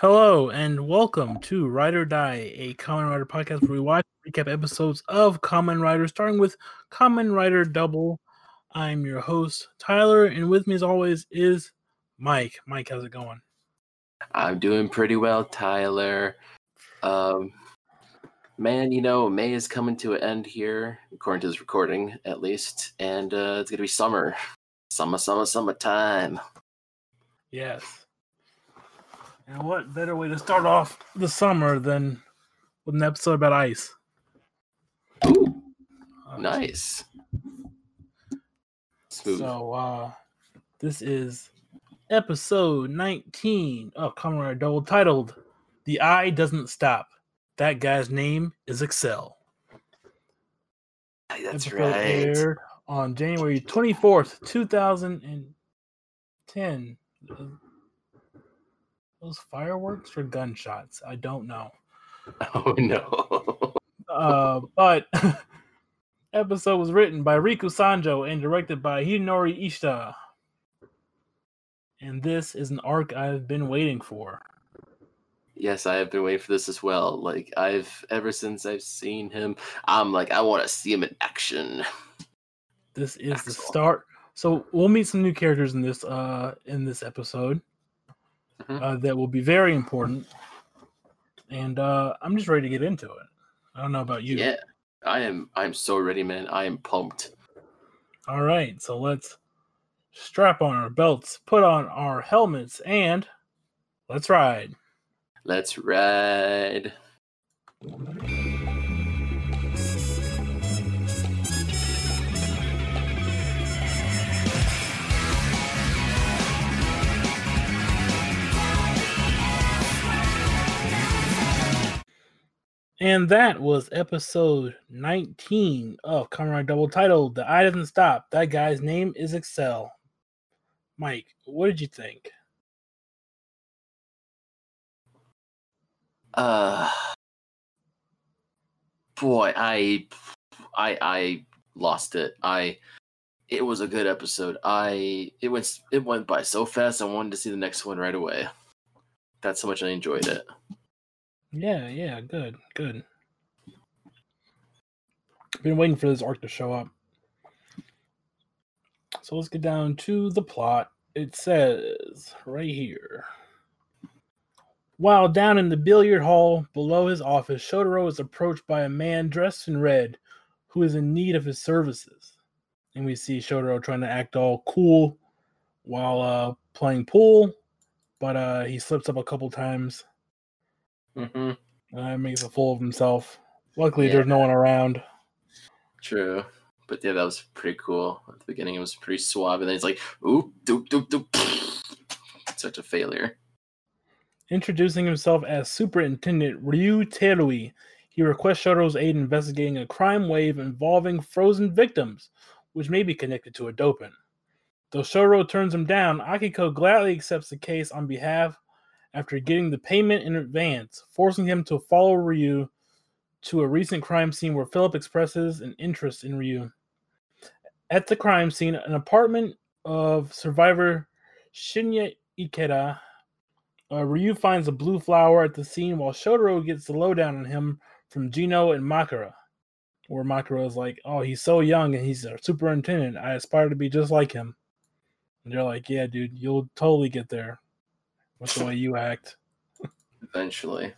Hello and welcome to Ride or Die, a Kamen Rider podcast where we watch and recap episodes of Kamen Rider, starting with Kamen Rider Double. I'm your host, Tyler, and with me as always is Mike. Mike, how's it going? I'm doing pretty well, Tyler. Um, man, you know, May is coming to an end here, according to this recording, at least, and uh, it's gonna be summer, summer, summer, summertime. Yes. And what better way to start off the summer than with an episode about ice? Ooh, Uh, nice. Smooth. So, uh, this is episode 19 of Kamen Rider Double titled The Eye Doesn't Stop. That guy's name is Accel. That's episode right. aired on January 24th, 2010. Those fireworks or gunshots? I don't know. Oh no. Uh, but episode was written by Riku Sanjo and directed by Hidenori Ishita. And this is an arc I've been waiting for. yes, I have been waiting for this as well. Like I've ever since I've seen him, I'm like, I want to see him in action. This is the start. So we'll meet some new characters in this uh in this episode Mhm. uh, that will be very important. And uh I'm just ready to get into it. I don't know about you. Yeah, I am. I'm so ready, man. I am pumped. All right, so let's strap on our belts, put on our helmets, and let's ride. Let's ride. And that was episode 19 of Kamen Rider Double titled The Eye Doesn't Stop. That guy's name is Accel. Mike, what did you think? Uh boy, I I I lost it. I it was a good episode. I it went it went by so fast I wanted to see the next one right away. That's how much I enjoyed it. Yeah, yeah, good, good. Been waiting for this arc to show up. So let's get down to the plot. It says right here. While down in the billiard hall below his office, Shotaro is approached by a man dressed in red who is in need of his services. And we see Shotaro trying to act all cool while uh, playing pool, but uh, he slips up a couple times. Hmm Uh, makes a fool of himself. Luckily, Yeah. there's no one around. True. But yeah, that was pretty cool. At the beginning it was pretty suave and then it's like oop doop doop doop such a failure. Introducing himself as Superintendent Ryu Terui, he requests Shotaro's aid in investigating a crime wave involving frozen victims, which may be connected to a dopant. Though Shotaro turns him down, Akiko gladly accepts the case on behalf after getting the payment in advance, forcing him to follow Ryu to a recent crime scene where Philip expresses an interest in Ryu. At the crime scene, an apartment of survivor Shinya Ikeda uh, Ryu finds a blue flower at the scene while Shotaro gets the lowdown on him from Jinno and Makura. Where Makura is like, Oh, he's so young and he's a superintendent. I aspire to be just like him. And they're like, Yeah, dude, you'll totally get there with the way you act. Eventually.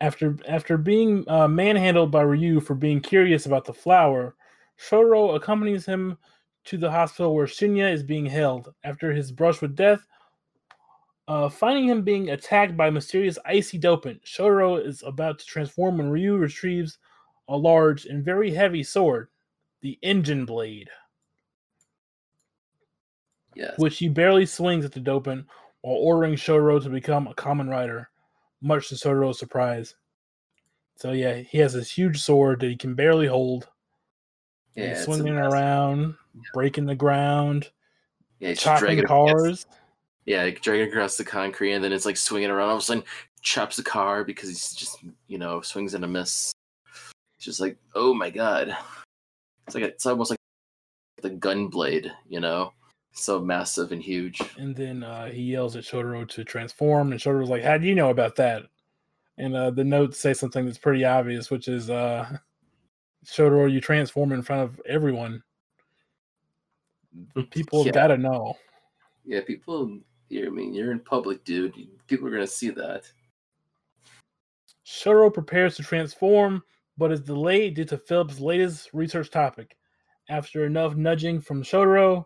After after being uh, manhandled by Ryu for being curious about the flower, Shotaro accompanies him to the hospital where Shinya is being held. After his brush with death, uh, finding him being attacked by mysterious icy dopant, Shotaro is about to transform when Ryu retrieves a large and very heavy sword, the Engine Blade, Yes. which he barely swings at the dopant while ordering Shotaro to become a Kamen Rider, much to Shotaro's surprise. So yeah, he has this huge sword that he can barely hold. yeah, He's swinging around, breaking the ground, Yeah, chopping cars. Yeah, like dragging across the concrete, and then it's like swinging around. All of a sudden, chops a car because he's just you know swings and a miss. It's just like, oh my god, it's like a, it's almost like the gun blade, you know. So massive and huge. And then uh, he yells at Shotaro to transform, and Shotaro's like, "How do you know about that?" And uh, the notes say something that's pretty obvious, which is, uh, "Shotaro, you transform in front of everyone. People Yeah. gotta know." Yeah, people. I mean, you're in public, dude. People are gonna see that. Shotaro prepares to transform, but is delayed due to Philip's latest research topic. After enough nudging from Shotaro,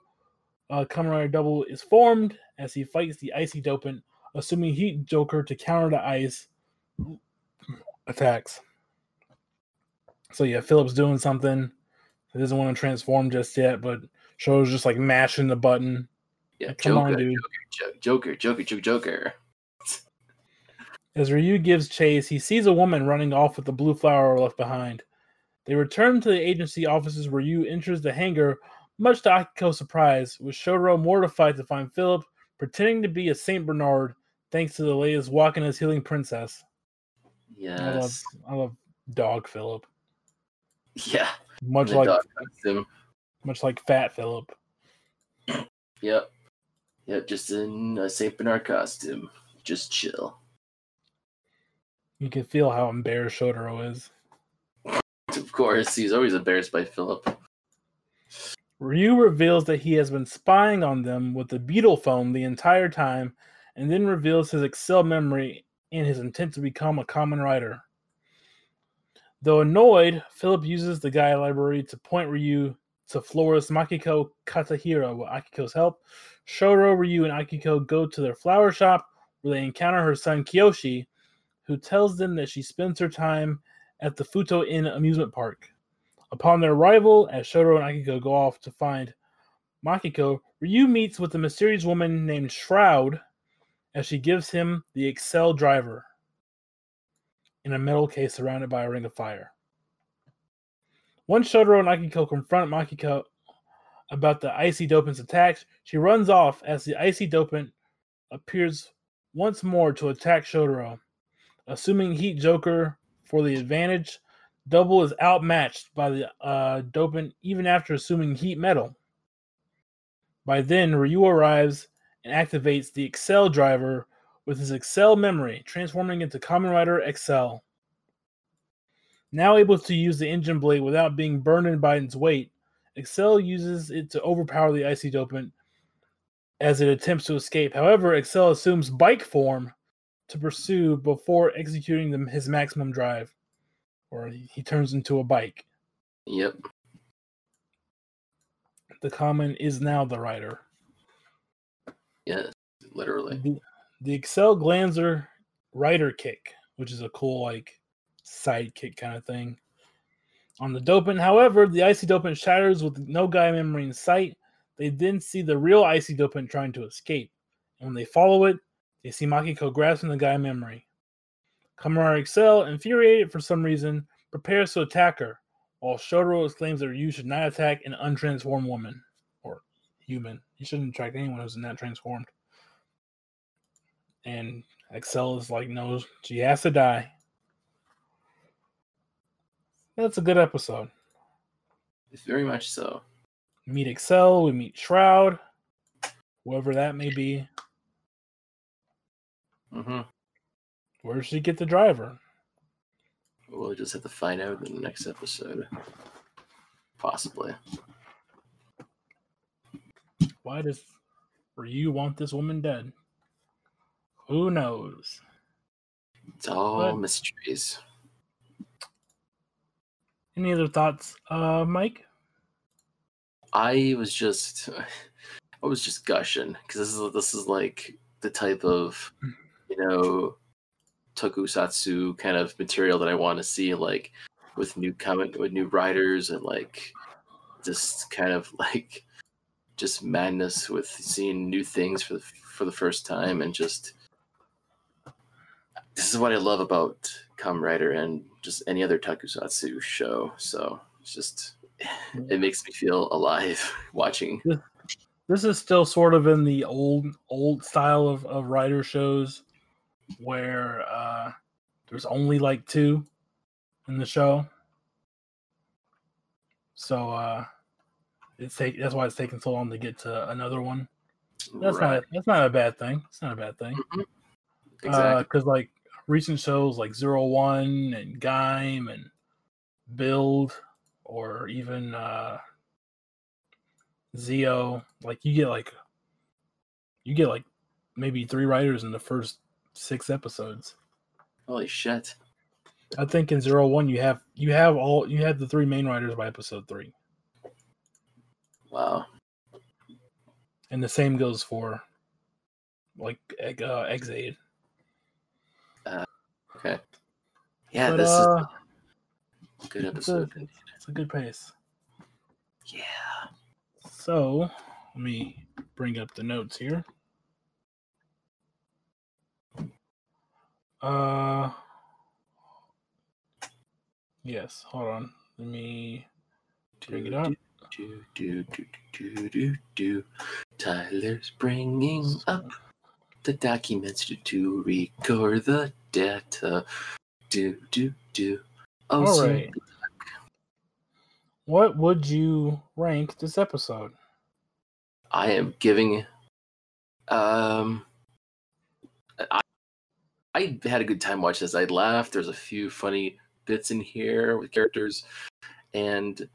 uh, Kamen Rider Double is formed as he fights the Icy Dopant, assuming Heat Joker to counter the ice attacks. So yeah, Philip's doing something. He doesn't want to transform just yet, but shows just like mashing the button. Yeah, Like, come Joker, on, dude. Joker, Joker, Joker, Joker, Joker. As Ryu gives chase, he sees a woman running off with the blue flower left behind. They return to the agency offices where Ryu enters the hangar, much to Akiko's surprise, with Shotaro mortified to find Philip pretending to be a Saint Bernard thanks to the latest walking as healing princess. I love, Yes. I love dog Philip. Yeah. Much like much like fat Philip. Yep. Yep, just in a Saint Bernard costume. Just chill. You can feel how embarrassed Shotaro is. Of course, he's always embarrassed by Philip. Ryu reveals that he has been spying on them with the Beetle phone the entire time, and then reveals his Accel memory and his intent to become a Kamen Rider. Though annoyed, Philip uses the Gaia library to point Ryu to florist Makiko Katahira with Akiko's help. Shotaro, Ryu, and Akiko go to their flower shop where they encounter her son Kiyoshi, who tells them that she spends her time at the Futo Inn amusement park. Upon their arrival, as Shotaro and Akiko go off to find Makiko, Ryu meets with a mysterious woman named Shroud as she gives him the Accel driver in a metal case surrounded by a ring of fire. Once Shotaro and Akiko confront Makiko about the Icy Dopant's attacks, she runs off as the Icy Dopant appears once more to attack Shotaro. Assuming Heat Joker for the advantage, Double is outmatched by the uh, Dopant even after assuming Heat Metal. By then, Ryu arrives and activates the Accel driver with his Accel memory, transforming into Kamen Rider Accel. Now able to use the engine blade without being burdened by its weight, Accel uses it to overpower the Icy Dopant as it attempts to escape. However, Accel assumes bike form to pursue before executing the, his maximum drive, or he, turns into a bike. Yep. The common is now the rider. Yes. Literally. The, the Accel Granzer rider kick, which is a cool like sidekick kind of thing. On the dopant, however, the icy dopant shatters with no Gaia memory in sight. They then see the real icy dopant trying to escape. And when they follow it, they see Makiko grasping the Gaia memory. Kamen Rider Accel, infuriated for some reason, prepares to attack her, while Shotaro exclaims that Ryu should not attack an untransformed woman or human. He shouldn't attack anyone who's not transformed. And Accel is like, no, she has to die. That's a good episode. It's very much so. Meet Accel, we meet Shroud, whoever that may be. hmm Where does she get the driver? We'll just have to find out in the next episode. Possibly. Why does Ryu want this woman dead? Who knows? It's all But- mysteries. Any other thoughts, uh, Mike? I was just, I was just gushing because this is this is like the type of, you know, tokusatsu kind of material that I want to see, like with new comment with new Riders and like just kind of like just madness with seeing new things for the for the first time and just this is what I love about Kamen Rider and just any other tokusatsu show. So it's just it makes me feel alive watching. This is still sort of in the old old style of, of Rider shows where uh there's only like two in the show. So uh it's take that's why it's taking so long to get to another one. That's right. not that's not a bad thing. It's not a bad thing. Mhm. Exactly. Because like recent shows like Zero One and Gaim and Build, or even uh Zi-O, like you get like you get like maybe three Riders in the first six episodes. Holy shit. I think in Zero One you have you have all you have the three main Riders by episode three, Wow. and the same goes for like Egg uh, Ex-Aid. Okay. Yeah, But, this uh, is a good it's a, episode. it's a good pace. Yeah. So let me bring up the notes here. Uh yes, hold on. Let me bring it up. Do, do, do, do, do, do. Tyler's bringing up the documents to, to record the data. Do, do, do. Oh, All right. What would you rank this episode? I am giving. It um, I I had a good time watching this. I laughed. There's a few funny bits in here with characters, and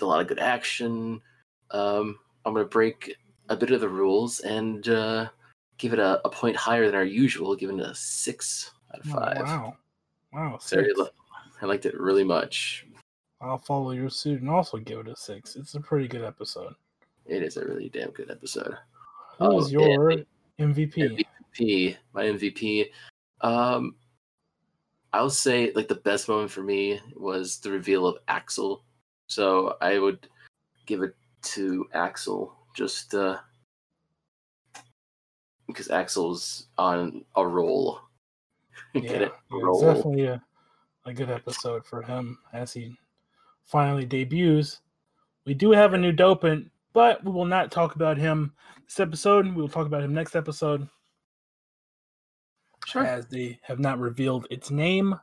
a lot of good action. Um, I'm gonna break a bit of the rules and uh, give it a, a point higher than our usual, giving it a six out of Oh, five. wow. Wow. I liked it really much. I'll follow your suit and also give it a six. It's a pretty good episode. It is a really damn good episode. Who Oh, was your MVP? MVP, my MVP. Um, I'll say like the best moment for me was the reveal of Accel. So I would give it to Accel just uh, because Accel's on a roll. Get yeah, it? yeah, Roll. definitely a, a good episode for him as he finally debuts. We do have a new dopant, but we will not talk about him this episode. We will talk about him next episode Sure. as they have not revealed its name.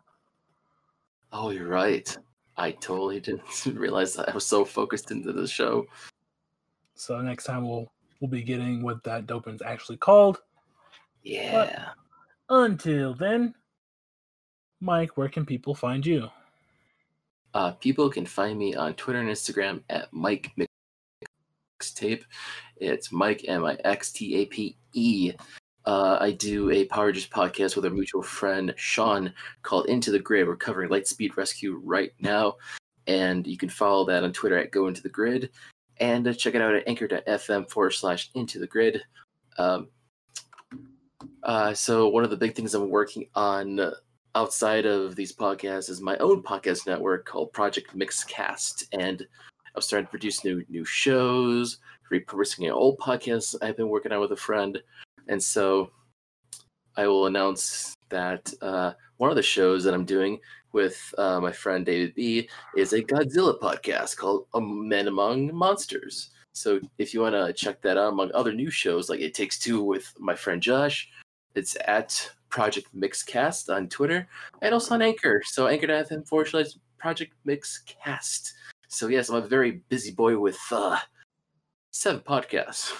Oh, you're right. I totally didn't realize that I was so focused into the show. So next time we'll we'll be getting what that dopant's actually called. Yeah. Until then, Mike, where can people find you? Uh, people can find me on Twitter and Instagram at Mike Mixtape. It's Mike M I X T A P E. Uh, I do a Power Rangers podcast with our mutual friend Sean called Into the Grid. We're covering Lightspeed Rescue right now, and you can follow that on Twitter at Go Into the Grid, and uh, check it out at Anchor.fm forward slash Into the Grid. Um, uh, so one of the big things I'm working on outside of these podcasts is my own podcast network called Project Mixcast, and I'm starting to produce new new shows, repurposing old podcasts I've been working on with a friend, and so I will announce that uh, one of the shows that I'm doing with uh, my friend David B is a Godzilla podcast called Men Among Monsters. So if you want to check that out among other new shows like It Takes Two with my friend Josh, it's at Project Mixcast on Twitter and also on Anchor. So anchor.fm forward slash Project Mixcast. So yes, I'm a very busy boy with uh, seven podcasts.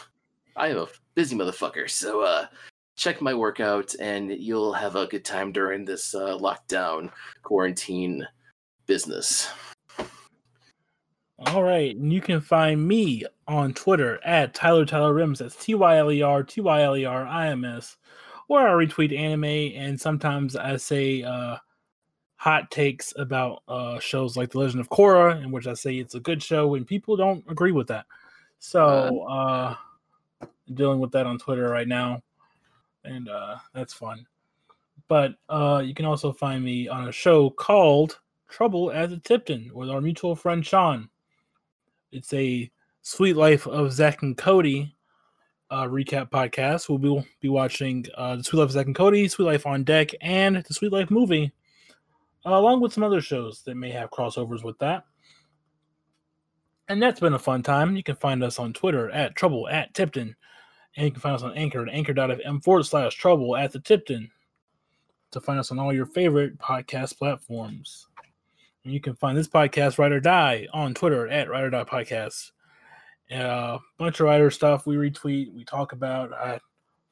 I am a busy motherfucker. So uh, check my workout and you'll have a good time during this uh, lockdown quarantine business. All right, and you can find me on Twitter at Tyler Tyler Rims. That's T Y L E R T Y L E R I M S, where I retweet anime and sometimes I say uh, hot takes about uh, shows like The Legend of Korra, in which I say it's a good show, and people don't agree with that. So, uh, dealing with that on Twitter right now, and uh, that's fun. But uh, you can also find me on a show called Trouble as a Tipton with our mutual friend Sean. It's a Suite Life of Zach and Cody uh, recap podcast. We'll be, be watching uh, the Suite Life of Zach and Cody, Suite Life on Deck, and the Suite Life movie, uh, along with some other shows that may have crossovers with that. And that's been a fun time. You can find us on Twitter at Trouble at Tipton. And you can find us on Anchor at anchor.fm forward slash trouble at the Tipton to find us on all your favorite podcast platforms. And you can find this podcast, Ride or Die, on Twitter at Ride or Die Podcast. A uh, bunch of Rider stuff we retweet, we talk about. I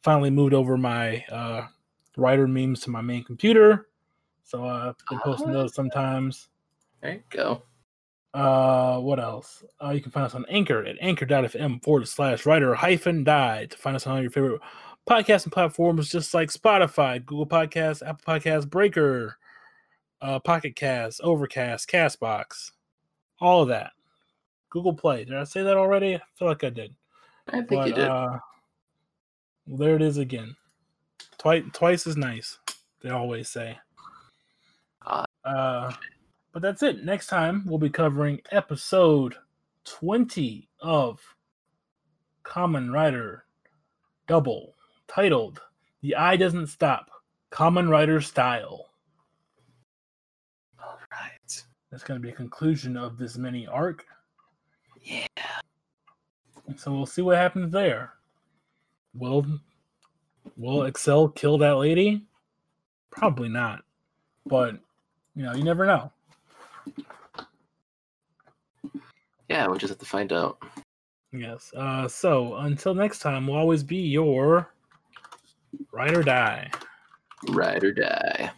finally moved over my uh, Rider memes to my main computer. So uh, I've been posting Ah. those sometimes. There you go. Uh, what else? Uh, you can find us on Anchor at anchor.fm forward slash rider hyphen die to find us on all your favorite podcasting platforms, just like Spotify, Google Podcasts, Apple Podcasts, Breaker, uh, Pocket Cast, Overcast, Castbox, all of that. Google Play. Did I say that already? I feel like I did. I think But you did. uh, well, there it is again. Twice, twice as nice. They always say. Uh, but that's it. Next time we'll be covering episode twenty of Kamen Rider Double, titled "The Eye Doesn't Stop." Kamen Rider Style. All right. That's going to be a conclusion of this mini arc. Yeah. So we'll see what happens there. Will Will Accel kill that lady? Probably not. But you know, you never know. Yeah, we'll just have to find out. Yes. Uh so until next time, we'll always be your ride or die. Ride or die.